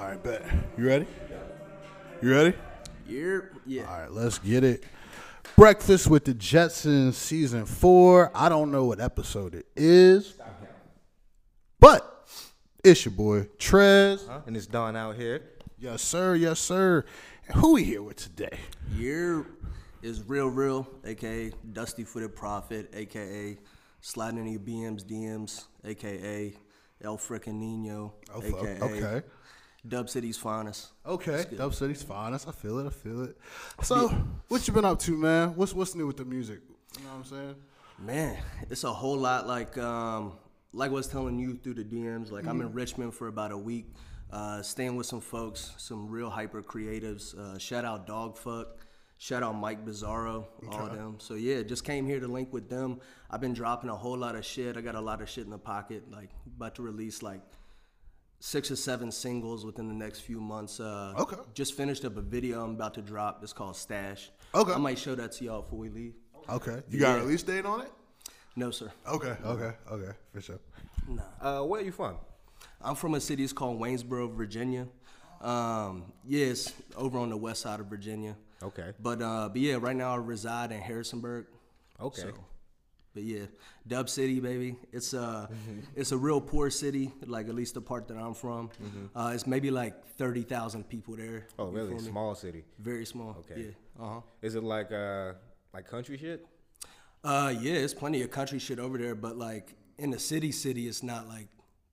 All right, bet. You ready? You ready? Yeah, yeah. All right, let's get it. Breakfast with the Jetsons, season four. I don't know what episode it is, but it's your boy Trez. Huh? And it's Don out here. Yes, sir. Yes, sir. And who we here with today? Year is real, real, aka Dusty Footed Prophet, aka sliding into your BMs, DMs, aka El Frickin' Nino, Oh, aka Okay. Dub City's finest. Okay, Dub City's finest. I feel it. I feel it. So, what you been up to, man? What's what's new with the music? You know what I'm saying? Man, it's a whole lot like um like I was telling you through the DMs. Like I'm in Richmond for about a week, uh, staying with some folks, some real hyper creatives. Uh, shout out Dogfuck, shout out Mike Bizarro, all of them. So yeah, just came here to link with them. I've been dropping a whole lot of shit. I got a lot of shit in the pocket. Like about to release like six or seven singles within the next few months. Uh, Okay. Just finished up a video I'm about to drop. It's called Stash. Okay. I might show that to y'all before we leave. Okay. You got a release date on it? No, sir. Okay. Okay. Okay. For sure. Uh, where are you from? I'm from a city it's called Waynesboro, Virginia. Um, yes, over on the west side of Virginia. Okay. But uh, but yeah, right now I reside in Harrisonburg. Okay. So, but yeah, Dub City, baby. It's a it's a real poor city, like at least the part that I'm from. Uh, it's maybe like thirty thousand people there. Oh, really? Small city. Very small. Okay. Yeah. Uh huh. Is it like uh like country shit? Uh, yeah, it's plenty of country shit over there, but like in the city, city, it's not like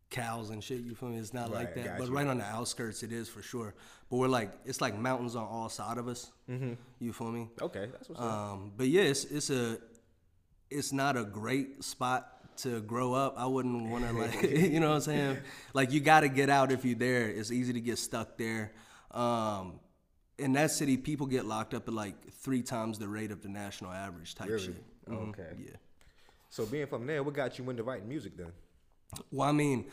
cows and shit. You feel me? It's not like that. But you. right on the outskirts, it is for sure. But we're like, it's like mountains on all side of us. Mm-hmm. You feel me? Okay, that's what's up. Um, but yeah, it's, it's a, it's not a great spot to grow up. I wouldn't want to like, you know what I'm saying? Like you got to get out if you're there. It's easy to get stuck there. Um, in that city, people get locked up at like three times the rate of the national average type Really? shit. Mhm. okay. Yeah. So being from there, what got you into writing music then? Well, I mean,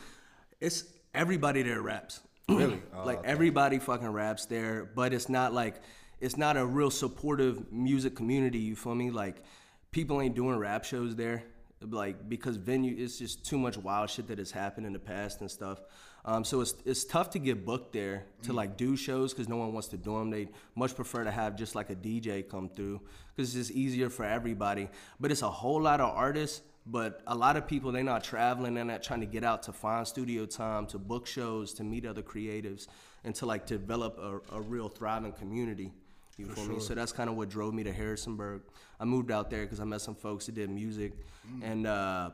it's everybody there raps. Really? like Oh, okay. everybody fucking raps there, but it's not like it's not a real supportive music community. You feel me? Like people ain't doing rap shows there, like because venue it's just too much wild shit that has happened in the past and stuff. Um, so it's it's tough to get booked there to like do shows because no one wants to do them. They much prefer to have just like a DJ come through because it's just easier for everybody. But it's a whole lot of artists but a lot of people they're not traveling they're not trying to get out to find studio time to book shows to meet other creatives and to like develop a, a real thriving community you feel me? So that's kind of what drove me to harrisonburg. I moved out there because i met some folks that did music. And uh,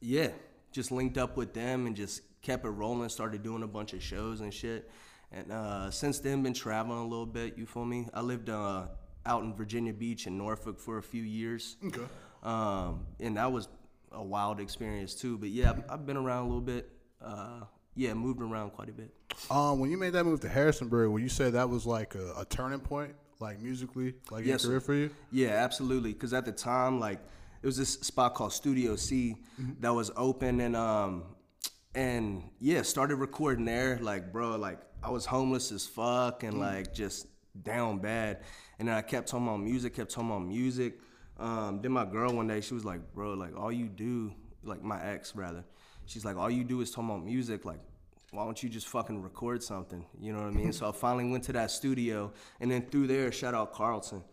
yeah just linked up with them and just kept it rolling started doing a bunch of shows and shit. And uh, since then been traveling a little bit you feel me? I lived uh, out in virginia beach and norfolk for a few years. Okay. um, and that was a wild experience too. But yeah, I've, I've been around a little bit. Uh, yeah, moved around quite a bit. Um, when you made that move to Harrisonburg, would you say that was like a, a turning point, like musically, like Yes, your career for you? Yeah, absolutely. Because at the time, like, it was this spot called Studio C that was open, and um, and yeah, started recording there. Like, bro, like I was homeless as fuck, and like just down bad. And then I kept talking about music, kept talking about music. Um, then my girl one day, she was like, bro, like all you do, like my ex rather, she's like, all you do is talk about music, like why don't you just fucking record something? You know what I mean? so I finally went to that studio, and then through there, shout out Carlton.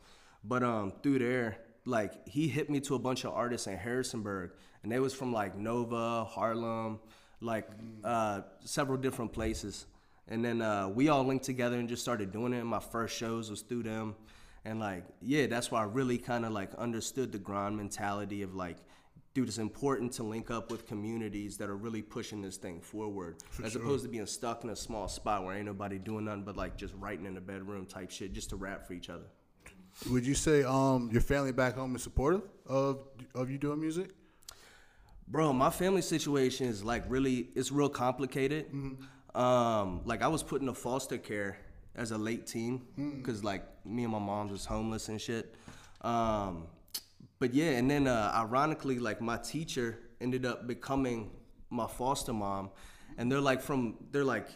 But um, through there, like he hit me to a bunch of artists in Harrisonburg, and they was from like Nova, Harlem, like uh, several different places. And then uh, we all linked together and just started doing it. And my first shows was through them, and like yeah, that's why I really kind of like understood the grind mentality of like dude, it's important to link up with communities that are really pushing this thing forward, as opposed to being stuck in a small spot where ain't nobody doing nothing but like just writing in the bedroom type shit, just to rap for each other. Would you say um your family back home is supportive of of you doing music? Bro, my family situation is like really, it's real complicated. Um, like I was put into foster care as a late teen because like me and my mom was homeless and shit. Um, but yeah, and then uh, ironically, like my teacher ended up becoming my foster mom, and they're like from they're like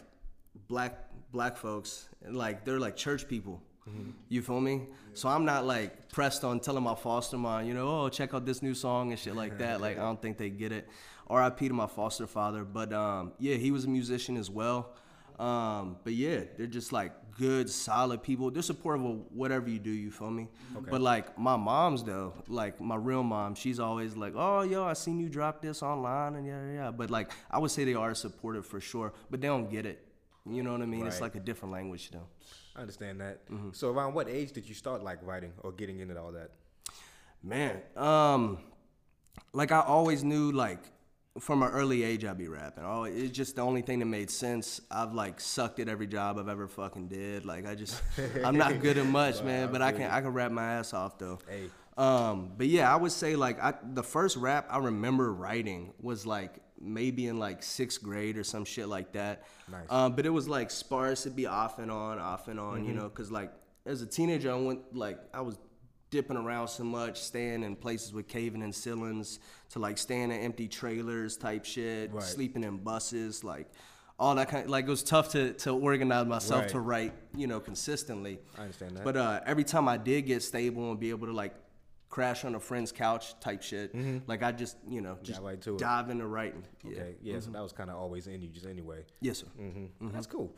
black black folks and like they're like church people. You feel me? So I'm not like pressed on telling my foster mom, you know, oh check out this new song and shit like that. Like I don't think they get it. R.I.P. to my foster father, but um, yeah, he was a musician as well. Um, but yeah, they're just like good, solid people. They're supportive of whatever you do. You feel me? Okay. But like my mom's though, like my real mom, she's always like, "Oh, yo, I seen you drop this online and yeah, yeah." yeah." But like, I would say they are supportive for sure, but they don't get it. You know what I mean? Right. It's like a different language them. I understand that. Mm-hmm. So around what age did you start like writing or getting into all that? Man, um, like I always knew, like from an early age, I'd be rapping. Oh, it's just the only thing that made sense. I've like sucked at every job I've ever fucking did. Like I just, I'm not good at much, man. But I can, I can rap my ass off though. Hey. Um, but yeah, I would say like I, the first rap I remember writing was like maybe in like sixth grade or some shit like that. Nice. Um, but it was like sparse. It'd be off and on, off and on, you know, because like as a teenager, I went like I was dipping around so much, staying in places with caving in ceilings, to like staying in empty trailers type shit, Right. sleeping in buses, like all that kind. Of, like it was tough to to organize myself Right. to write, you know, consistently. I understand that. But uh, every time I did get stable and be able to like crash on a friend's couch type shit, like I just you know just Mm-hmm. right to it. dive into writing. Yeah. Okay. Yeah. So that was kind of always in you, just anyway. Yes, sir. Mm-hmm. That's cool.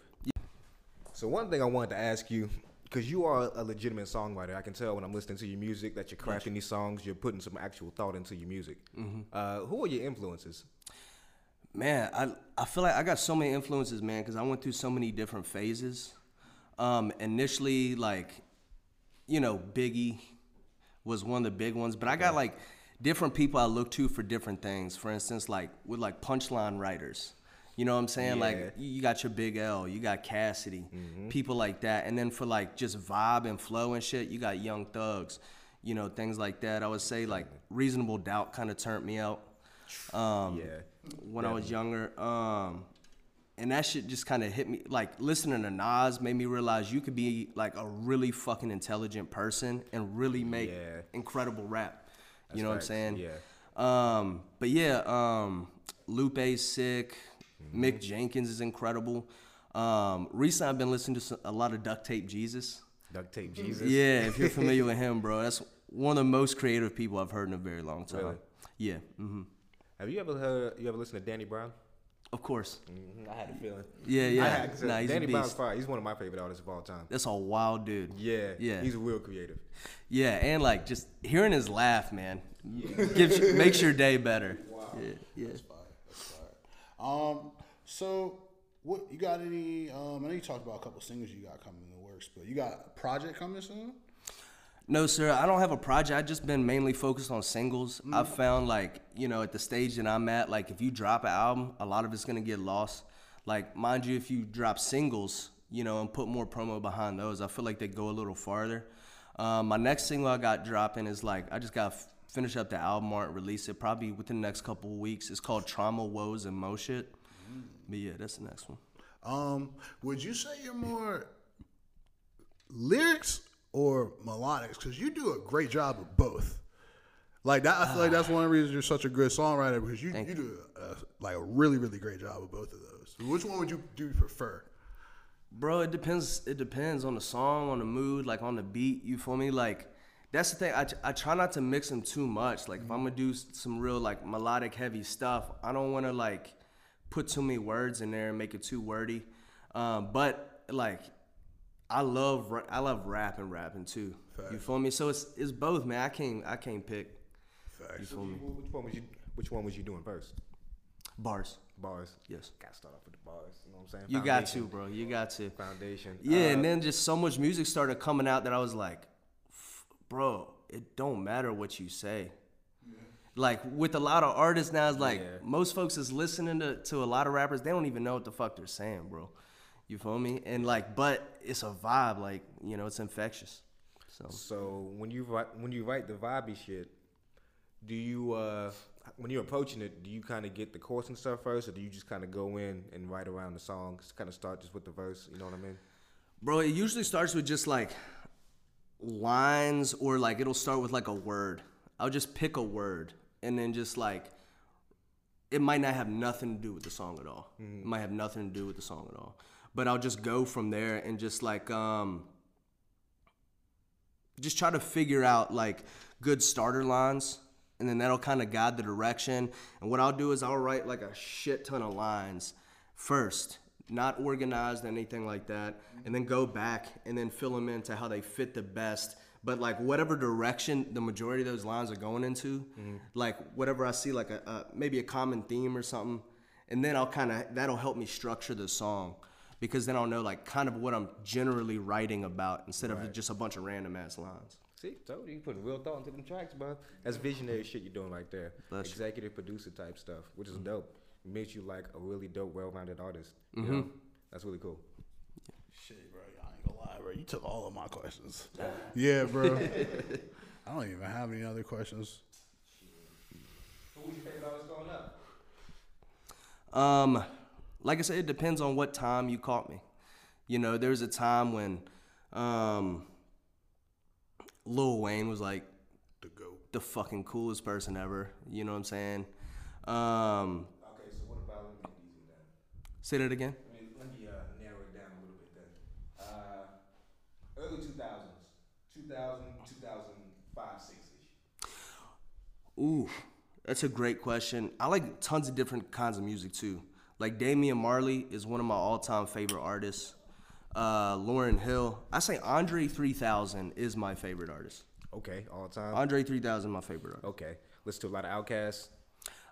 So one thing I wanted to ask you, because you are a legitimate songwriter, I can tell when I'm listening to your music that you're crafting these songs, you're putting some actual thought into your music. Uh, who are your influences? Man, I I feel like I got so many influences, man, because I went through so many different phases. Um, initially, like, you know, Biggie was one of the big ones, but I got like different people I look to for different things. For instance, like with like punchline writers. You know what I'm saying? Yeah. Like you got your Big L, you got Cassidy, people like that. And then for like just vibe and flow and shit, you got Young Thugs, you know, things like that. I would say like Reasonable Doubt kind of turned me out. Um, Yeah, when I was younger. Um, and that shit just kind of hit me. Like listening to Nas made me realize you could be like a really fucking intelligent person and really make Yeah. incredible rap. That's you know what I'm saying? yeah. Um, but yeah, um, Lupe's sick. Mm-hmm. Mick Jenkins is incredible. Um, recently, I've been listening to a lot of Duct Tape Jesus. Duct Tape Jesus. Yeah, if you're familiar with him, bro, that's one of the most creative people I've heard in a very long time. Really? Yeah, hmm Have you ever heard? You ever listened to Danny Brown? of course. Mm-hmm. I had a feeling. Yeah, yeah. I had, Nah, he's Danny Brown's fire. He's one of my favorite artists of all time. That's a wild dude. Yeah, Yeah. He's real creative. Yeah, and like just hearing his laugh, man, gives you, makes your day better. Yeah, yeah. Fire. That's fire. Um, so what you got any? Um, I know you talked about a couple singles you got coming in the works, but you got a project coming soon. No, sir, I don't have a project. I've just been mainly focused on singles. I've found like, you know, at the stage that I'm at, like if you drop an album, a lot of it's gonna get lost. Like, mind you, if you drop singles, you know, and put more promo behind those, I feel like they go a little farther. Um, my next single I got dropping is like I just got finish up the album art, release it probably within the next couple of weeks. It's called Trauma, Woes, and Mo Shit. But yeah, that's the next one. Um, would you say you're more lyrics or melodics? Because you do a great job of both. Like that, I feel like that's one of the reasons you're such a good songwriter because you, you do a, like a really really great job of both of those. Which one would you do you prefer? Bro, it depends. It depends on the song, on the mood, like on the beat. You feel me? Like that's the thing. I, I try not to mix them too much. Like if I'm gonna do some real like melodic heavy stuff, I don't want to like put too many words in there and make it too wordy. Um, but like I love I love rap and rapping too. You feel me? So it's it's both, man. I can't I can't pick Facts. Which one was you? Which one was you doing first? bars. Bars. Yes. Gotta start off with the bars. You know what I'm saying? You got to, Foundation. bro. You got to. Foundation. Yeah, Uh, and then just so much music started coming out that I was like, "F- bro, it don't matter what you say. Like with a lot of artists now, it's like Yeah. most folks is listening to, to a lot of rappers, they don't even know what the fuck they're saying, bro. You feel me? And like, but it's a vibe, like, you know, it's infectious. So So when you write when you write the vibey shit, do you uh when you're approaching it, do you kind of get the chorus and stuff first, or do you just kind of go in and write around the songs, kind of start just with the verse? You know what I mean? Bro, it usually starts with just like lines or like it'll start with like a word. I'll just pick a word and then just like it might not have nothing to do with the song at all. It might have nothing to do with the song at all. But I'll just go from there and just like um just try to figure out like good starter lines and then that'll kind of guide the direction. And what I'll do is I'll write like a shit ton of lines first. Not organized, anything like that, and then go back and then fill them into how they fit the best. But like whatever direction the majority of those lines are going into, mm-hmm. like whatever I see, like a, a maybe a common theme or something, and then I'll kind of that'll help me structure the song because then I'll know like kind of what I'm generally writing about instead of just a bunch of random ass lines. See, told you, you put real thought into them tracks, bro. That's visionary shit you're doing right there. Bless you. Executive producer type stuff, which is mm-hmm. dope. It makes you like a really dope, well-rounded artist. Mm-hmm. You know? That's really cool. Shit, bro. I ain't gonna lie, bro. You took all of my questions. Yeah, bro. I don't even have any other questions. Who was your favorite artist growing up? Um, like I said, it depends on what time you caught me. You know, there was a time when um, Lil Wayne was like The goat. the fucking coolest person ever. You know what I'm saying? Um, Okay, so what about let me get these in then? Say that again. I mean, let me uh, narrow it down a little bit then. Uh, early 2000s, 2000, 2005, 6-ish. Ooh, that's a great question. I like tons of different kinds of music too. Like Damian Marley is one of my all-time favorite artists. Uh, Lauryn Hill. I say Andre 3000 is my favorite artist. Okay, all time. Andre 3000 my favorite artist. Okay, listen to a lot of Outkast.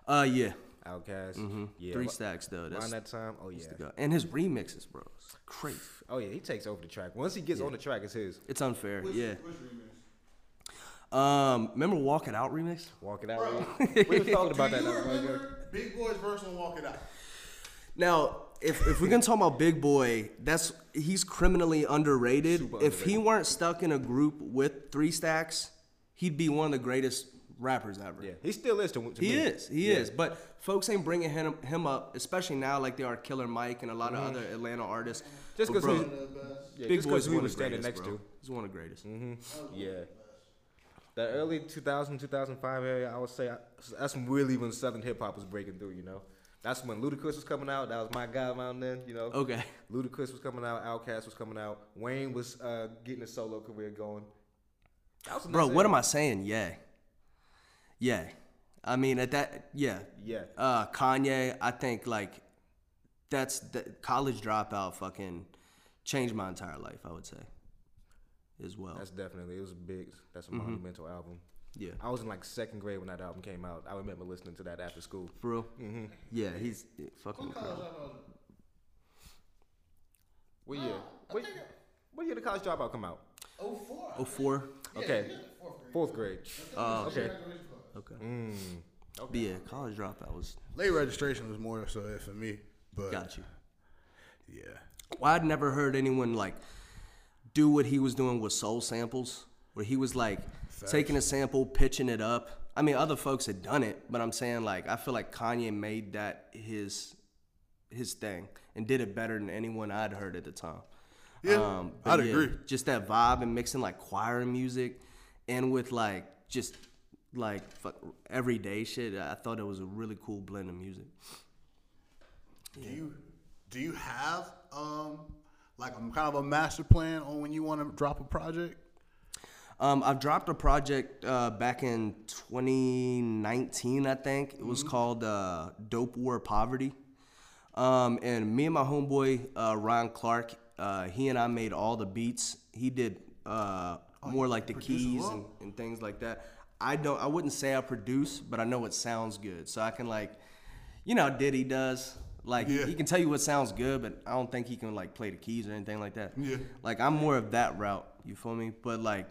Uh, yeah. Outkast. Yeah. Three stacks though. That's Around that time, oh yeah. the. And his remixes, bro. It's crazy. Oh yeah, he takes over the track. Once he gets on the track, it's his. It's unfair. yeah. Um, remember Walk It Out remix? Walk it out. we we was talking about that. Do you not long ago. remember Big Boi's verse on Walk It Out? Now, if, if we're gonna talk about Big Boi, that's he's criminally underrated. Super if he weren't stuck in a group with three stacks, he'd be one of the greatest rappers ever. Yeah, he still is to, to He me. is, he Yeah. is. But folks ain't bringing him him up, especially now, like they are Killer Mike and a lot of other Atlanta artists. Mm-hmm. Just But 'cause bro, he's- Yeah, Big just Boy's because we one was of the standing greatest, next bro. to. He's one of the greatest. Mm-hmm. Yeah. The early 2000, 2005 area, I would say I- that's really when Southern hip hop was breaking through. You know, that's when Ludacris was coming out. That was my guy around then. You know, Okay. Ludacris was coming out. Outkast was coming out. Wayne was uh, getting his solo career going. That was Bro, what am I saying? Yeah. Yeah. I mean, at that, yeah. Yeah. Uh, Kanye, I think like that's the college dropout fucking changed my entire life. I would say, as well. That's definitely it was big. That's a Mm-hmm. monumental album. yeah, I was in like second grade when that album came out. I remember listening to that after school. for real. Mm-hmm. Yeah, he's yeah, fucking incredible. What year? What, what year did College Dropout come out? Oh four. Oh four. Okay, fourth grade. Oh, Okay. Okay. Mm. But yeah, college dropout was Late registration was more so it for me, but got you. yeah. Well, I'd never heard anyone like do what he was doing with soul samples, where he was like taking a sample, pitching it up. I mean, other folks had done it, but I'm saying like I feel like Kanye made that his his thing and did it better than anyone I'd heard at the time. Um, Yeah, but I'd agree. Just that vibe and mixing like choir music and with like just like fuck, everyday shit. I thought it was a really cool blend of music. Do you do you have um like a, kind of a master plan on when you want to drop a project? Um, I've dropped a project uh, back in 2019, I think. It was called uh, Dope War Poverty. Um, and me and my homeboy uh, Ryan Clark, uh, he and I made all the beats. He did uh, more like the keys and, and things like that. I don't. I wouldn't say I produce, but I know it sounds good. So I can like, you know, how Diddy does. Like Yeah. he can tell you what sounds good, but I don't think he can like play the keys or anything like that. Yeah. Like I'm more of that route. You feel me? But like,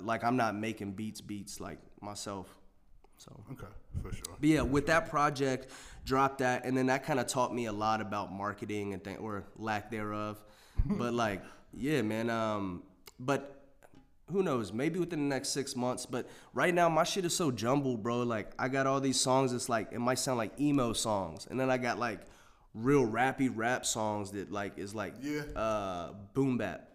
like I'm not making beats beats like myself. So. Okay, for sure. But yeah, with that project, dropped that, and then that kind of taught me a lot about marketing and thing or lack thereof. but like, yeah, man. Um, but who knows? Maybe within the next six months. But right now, my shit is so jumbled, bro. Like, I got all these songs. It's like it might sound like emo songs, and then I got like real rappy rap songs that like is like Yeah. uh boom bap.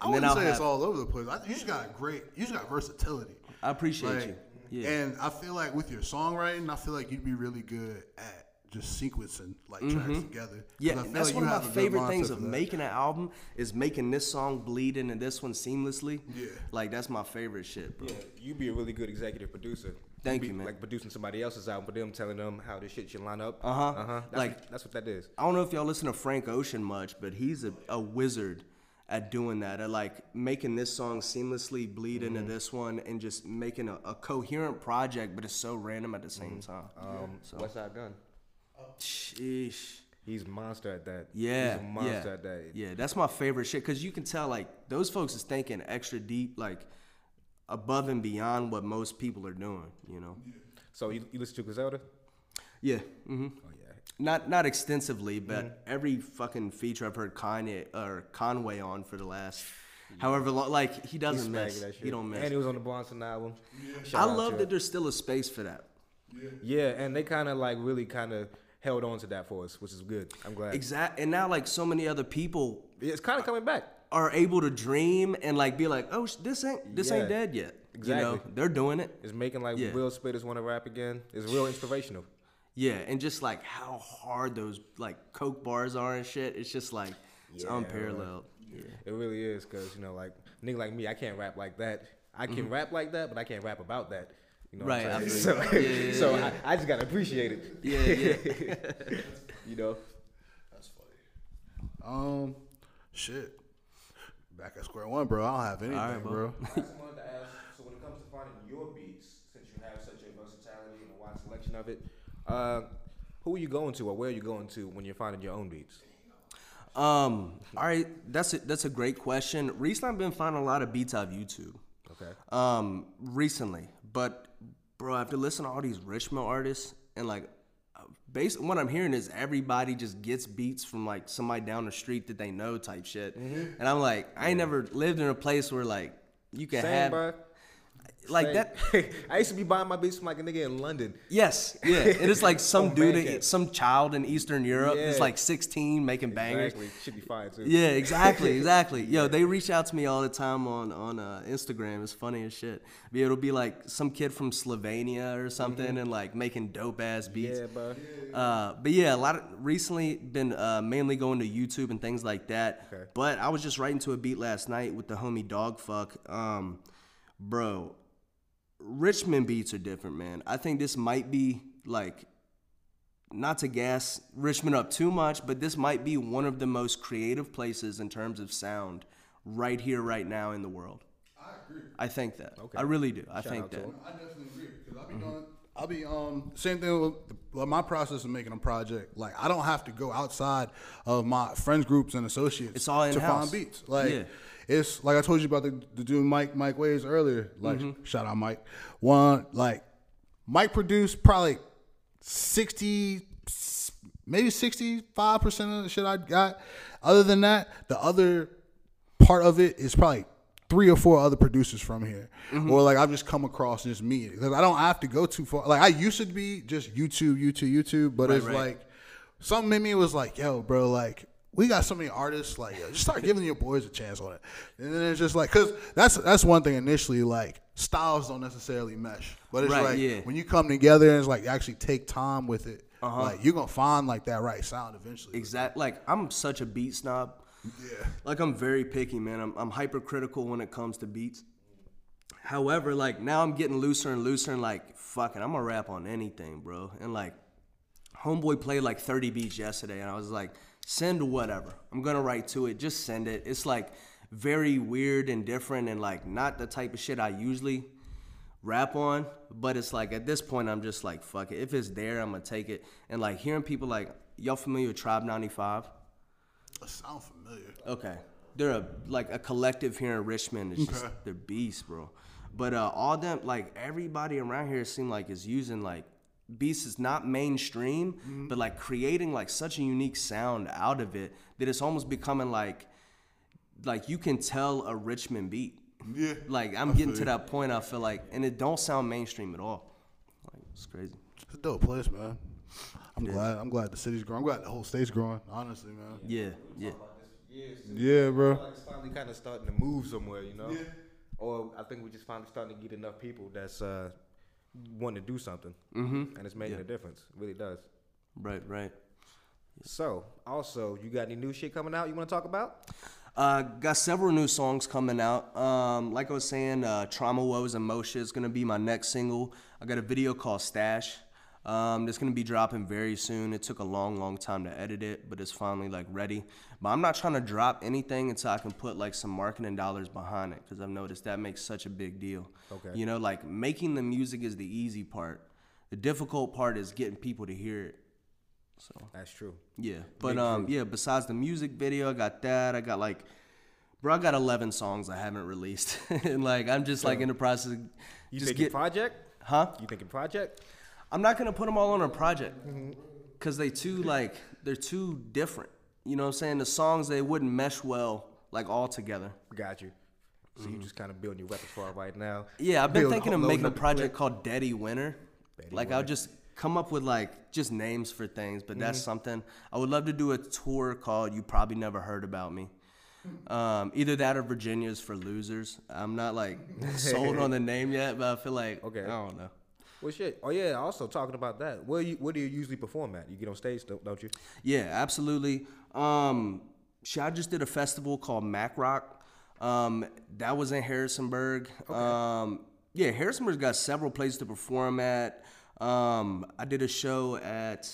I And then wouldn't say have. it's all over the place. I, you just got great. You just got versatility. I appreciate Like, you. Yeah. And I feel like with your songwriting, I feel like you'd be really good at just sequencing like tracks together. Yeah, I feel that's like one you of my favorite things of making an album is making this song bleed into this one seamlessly. Yeah. Like that's my favorite shit, bro. Yeah, you be a really good executive producer. Thank be, you, man. Like producing somebody else's album for them, telling them how this shit should line up. Uh-huh. Uh huh. That's Like- what, that's what that is. I don't know if y'all listen to Frank Ocean much, but he's a, a wizard at doing that, at like making this song seamlessly bleed Mm-hmm. into this one and just making a, a coherent project, but it's so random at the same Mm-hmm. time. Um, West Side Gun. Sheesh. He's monster at that. Yeah, He's a monster yeah, at that. yeah. That's my favorite shit because you can tell like those folks is thinking extra deep, like above and beyond what most people are doing. You know? So you, you listen to Griselda? Yeah. hmm Oh yeah. Not not extensively, but every fucking feature I've heard Kanye or Conway on for the last, however long, like he doesn't smagging miss. that shit. He don't miss. And he was on the Bronson album. I love that him. there's still a space for that. Yeah, Yeah, and they kind of like really kind of held on to that for us, which is good. I'm glad. Exactly. And now like so many other people It's kind of coming back. are able to dream and like be like, oh, this ain't this ain't dead yet. You know, exactly. they're doing it. It's making like Yeah. real spitters want to rap again. It's real inspirational. Yeah, and just like how hard those like coke bars are and shit. It's just like it's Yeah, unparalleled. Yeah. It really is, cause you know, like nigga like me, I can't rap like that. I can mm-hmm. rap like that, but I can't rap about that. You know Right, what I'm saying? So, you. Yeah, yeah, so yeah. I, I just gotta appreciate it. Yeah, yeah. You know. That's funny. Um, shit. Back at square one, bro. I don't have anything, right, bro. bro. I just wanted to ask, so when it comes to finding your beats, since you have such a versatility and a wide selection of it, uh, who are you going to or where are you going to when you're finding your own beats? Um, all right, that's a, that's a great question. Recently, I've been finding a lot of beats off YouTube. Okay. Um, recently, but bro, after listening to all these Richmond artists and like, based what I'm hearing is everybody just gets beats from like somebody down the street that they know type shit, mm-hmm. and I'm like, I ain't never lived in a place where like you can Same, have bro. Like that. I used to be buying my beats from like a nigga in London. Yes, yeah. It is like some dude, in, some child in Eastern Europe is Yeah. like 16 making bangers. Exactly. Should be fine too. Yeah, exactly, exactly. Yo, they reach out to me all the time on on uh, Instagram. It's funny as shit. But it'll be like some kid from Slovenia or something, and like making dope ass beats. Yeah, bro. Uh, but yeah, a lot of recently been uh, mainly going to YouTube and things like that. Okay. But I was just writing to a beat last night with the homie Dogfuck. Um, bro, Richmond beats are different, man. I think this might be like not to gas Richmond up too much, but this might be one of the most creative places in terms of sound right here, right now in the world. I agree. I think that. Okay. I really do. I Shout think that. him. I definitely agree because I'll be doing. I'll be um same thing with the, my process of making a project. Like I don't have to go outside of my friends groups and associates. It's all to in-house. find beats. Like Yeah. It's like I told you about the, the dude Mike Mike Ways earlier. Like Mm-hmm. shout out Mike. One like Mike produced probably sixty, maybe sixty five percent of the shit I got. Other than that, the other part of it is probably three or four other producers from here, Mm-hmm. or like I've just come across and just me because I don't have to go too far. Like I used to be just YouTube, YouTube, YouTube, but Right, it's right. like something in me was like, yo, bro, like. We got so many artists, like yo, just start giving your boys a chance on it, and then it's just like, cause that's that's one thing initially, like styles don't necessarily mesh, but it's Right, like yeah. when you come together and it's like actually take time with it, Uh-huh. like you're gonna find like that right sound eventually. exactly Like I'm such a beat snob. Yeah. Like I'm very picky, man. I'm I'm hypercritical when it comes to beats. However, like now I'm getting looser and looser and like fucking I'm gonna rap on anything, bro. And like homeboy played like 30 beats yesterday and I was like, send whatever. I'm gonna write to it. Just send it. It's like very weird and different and like not the type of shit I usually rap on. But it's like at this point I'm just like fuck it. If it's there, I'm gonna take it. And like hearing people like y'all familiar with Tribe 95? That sound familiar. Okay. They're a like a collective here in Richmond. It's just Okay. they're beasts, bro. But uh, all them like everybody around here seem like is using like beats is not mainstream, Mm-hmm. but like creating like such a unique sound out of it that it's almost becoming like like you can tell a Richmond beat. Yeah. Like I'm I getting to that point. I feel like, and it don't sound mainstream at all. Like it's crazy. It's a dope place, man. I'm glad. I'm glad the city's growing. I'm glad the whole state's growing. Honestly, man. Yeah, yeah. Yeah, bro. Like it's finally kind of starting to move somewhere, you know. Yeah. Or I think we're just finally starting to get enough people that's uh, wanting to do something, mm-hmm. and it's making a difference. It really does. Right, right. So, also, you got any new shit coming out you want to talk about? Uh, got several new songs coming out. Um, like I was saying, uh, Trauma Woes and Mo Shit is gonna be my next single. I got a video called Stash. Um, that's gonna be dropping very soon. It took a long, long time to edit it, but it's finally like ready. But I'm not trying to drop anything until I can put like some marketing dollars behind it, because I've noticed that makes such a big deal. Okay. You know, like making the music is the easy part. The difficult part is getting people to hear it. So. That's true. Yeah, but um, yeah. Besides the music video, I got that. I got like, bro, I got eleven songs I haven't released, and like I'm just like in the process. Of You just thinking get, project? huh? You thinking project? I'm not gonna put them all on a project, mm-hmm. cause they too like they're too different. You know what I'm saying? The songs they wouldn't mesh well like all together. Got you. So you mm-hmm. just kind of building your repertoire right now. Yeah, I've been thinking of loading making a up the project called Daddy Winter. Like I'll just come up with like just names for things, but that's mm-hmm. something I would love to do a tour called "You Probably Never Heard About Me." Um, either that or Virginia's for losers. I'm not like sold on the name yet, but I feel like Okay. I don't know. Well, shit. Oh yeah. Also talking about that. Where you where do you usually perform at? You get on stage, don't you? Yeah, absolutely. Um, shit, I just did a festival called MACRoCk. Um, that was in Harrisonburg. Um, yeah, Harrisonburg's got several places to perform at. Um, I did a show at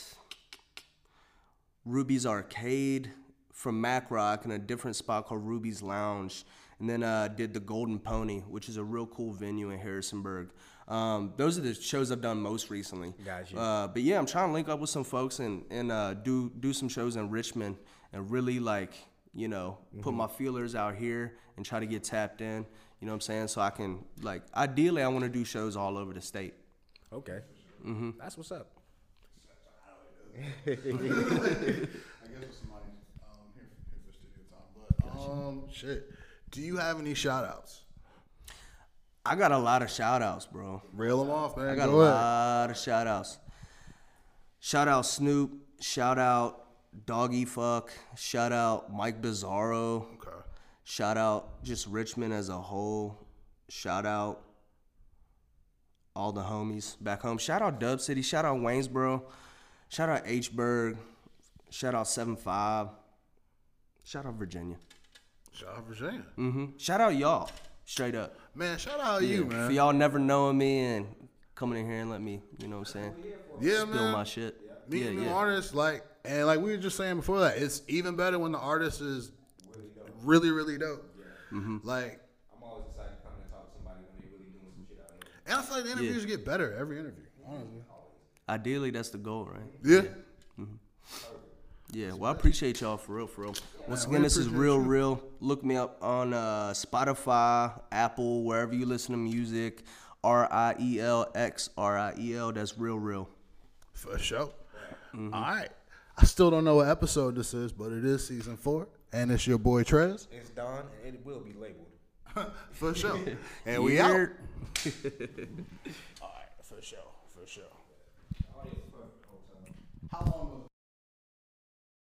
Ruby's Arcade from MACRoCk in a different spot called Ruby's Lounge. And then uh, did the Golden Pony, which is a real cool venue in Harrisonburg. Um, those are the shows I've done most recently. Gotcha. Uh, but yeah, I'm trying to link up with some folks and and uh, do do some shows in Richmond and really like you know put my feelers out here and try to get tapped in. You know what I'm saying? So I can like ideally I want to do shows all over the state. Okay. Mm-hmm. That's what's up. I guess with somebody um, here, here for studio time. But um, shit. Do you have any shout outs? I got a lot of shout outs, bro. Reel them off, man. I got Go a ahead. lot of shout outs. Shout out Snoop. Shout out Doggy Fuck. Shout out Mike Bizarro. Okay. Shout out just Richmond as a whole. Shout out all the homies back home. Shout out Dub City. Shout out Waynesboro. Shout out H Berg. Shout out 7 5. Shout out Virginia. Shout out Virginia. hmm Shout out y'all. Straight up. Man, shout out to you, man. For y'all never knowing me and coming in here and let me, you know what I'm saying? Yeah, Spill man. my shit. Meeting yeah, new yeah. artists, like, and like we were just saying before that, it's even better when the artist is really, really dope. Yeah. Mm-hmm. Like, I'm always excited to come and talk to somebody when they really doing some shit out here. and I feel like the interviews get better every interview. Honestly. Ideally, that's the goal, right? Yeah. Yeah, well, I appreciate y'all for real, for real. Once again, this is real, real. Look me up on uh, Spotify, Apple, wherever you listen to music. R I E L X R I E L. That's real, real. For sure. Mm-hmm. All right. I still don't know what episode this is, but it is season four, and it's your boy Trez. It's done, and it will be labeled. For sure. And we out. All right, for sure, for sure. How long was